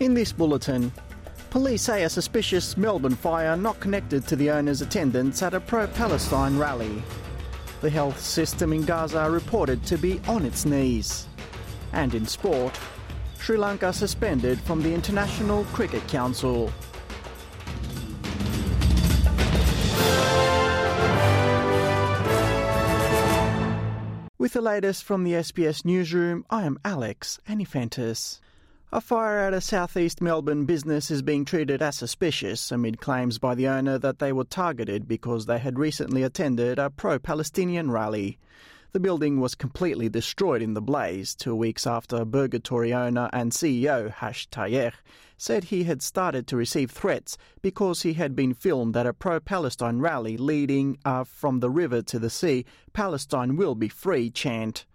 In this bulletin, police say a suspicious Melbourne fire not connected to the owner's attendance at a pro Palestine rally. The health system in Gaza reported to be on its knees. And in sport, Sri Lanka suspended from the International Cricket Council. With the latest from the SBS newsroom, I am Alex Anifantis. A fire at a southeast Melbourne business is being treated as suspicious amid claims by the owner that they were targeted because they had recently attended a pro Palestinian rally. The building was completely destroyed in the blaze two weeks after Burgatory owner and CEO Hash Tayeh said he had started to receive threats because he had been filmed at a pro Palestine rally leading uh, from the river to the sea, Palestine will be free chant.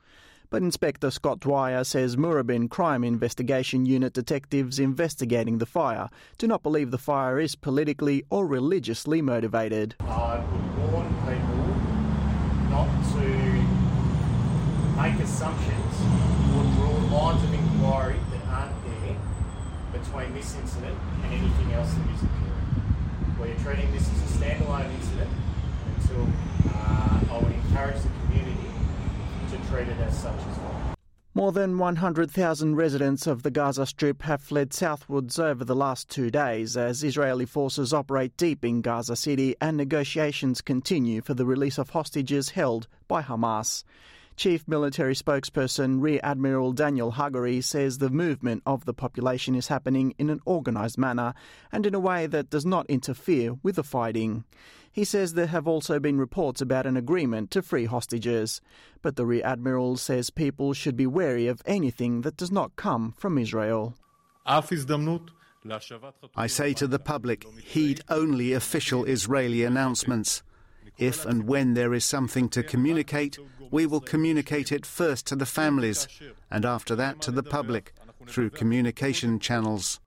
But Inspector Scott Dwyer says Moorabbin Crime Investigation Unit detectives investigating the fire do not believe the fire is politically or religiously motivated. I would warn people not to make assumptions or draw lines of inquiry that aren't there between this incident and anything else that is occurring. We're treating this as a standalone incident until uh, I would encourage the community to treat it as such as well. More than 100,000 residents of the Gaza Strip have fled southwards over the last two days as Israeli forces operate deep in Gaza City and negotiations continue for the release of hostages held by Hamas. Chief Military Spokesperson Rear Admiral Daniel Hagari says the movement of the population is happening in an organised manner and in a way that does not interfere with the fighting. He says there have also been reports about an agreement to free hostages, but the Rear Admiral says people should be wary of anything that does not come from Israel. I say to the public, heed only official Israeli announcements. If and when there is something to communicate, we will communicate it first to the families and after that to the public through communication channels.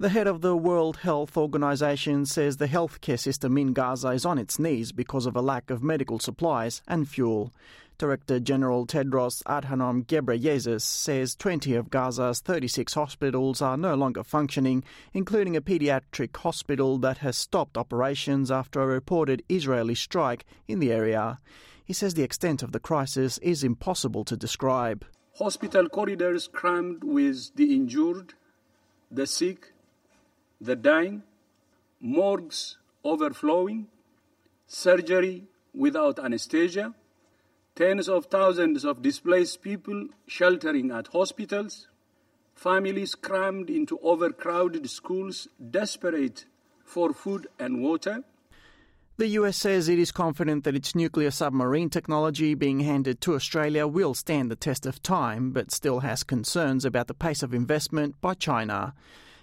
The head of the World Health Organization says the healthcare system in Gaza is on its knees because of a lack of medical supplies and fuel. Director General Tedros Adhanom Ghebreyesus says 20 of Gaza's 36 hospitals are no longer functioning, including a pediatric hospital that has stopped operations after a reported Israeli strike in the area. He says the extent of the crisis is impossible to describe. Hospital corridors crammed with the injured, the sick, the dying, morgues overflowing, surgery without anesthesia, tens of thousands of displaced people sheltering at hospitals, families crammed into overcrowded schools, desperate for food and water. The US says it is confident that its nuclear submarine technology being handed to Australia will stand the test of time, but still has concerns about the pace of investment by China.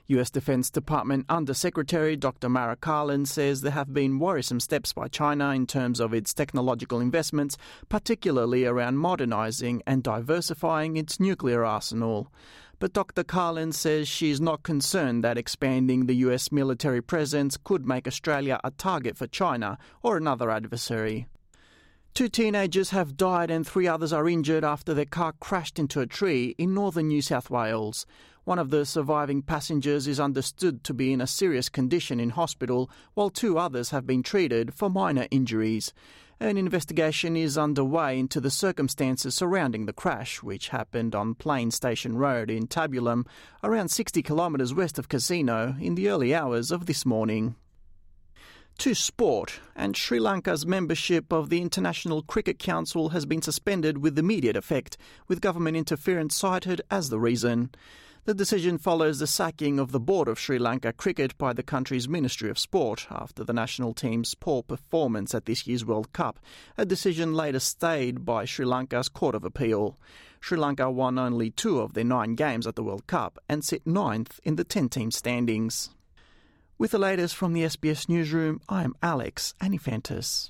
US Defense Department Undersecretary Dr. Mara Karlin says there have been worrisome steps by China in terms of its technological investments, particularly around modernizing and diversifying its nuclear arsenal. But Dr. Carlin says she is not concerned that expanding the US military presence could make Australia a target for China or another adversary. Two teenagers have died and three others are injured after their car crashed into a tree in northern New South Wales. One of the surviving passengers is understood to be in a serious condition in hospital, while two others have been treated for minor injuries. An investigation is underway into the circumstances surrounding the crash, which happened on Plain Station Road in Tabulam, around 60 kilometres west of Casino, in the early hours of this morning. To sport, and Sri Lanka's membership of the International Cricket Council has been suspended with immediate effect, with government interference cited as the reason. The decision follows the sacking of the board of Sri Lanka cricket by the country's Ministry of Sport after the national team's poor performance at this year's World Cup, a decision later stayed by Sri Lanka's Court of Appeal. Sri Lanka won only two of their nine games at the World Cup and sit ninth in the 10 team standings. With the latest from the SBS Newsroom, I am Alex Anifantis.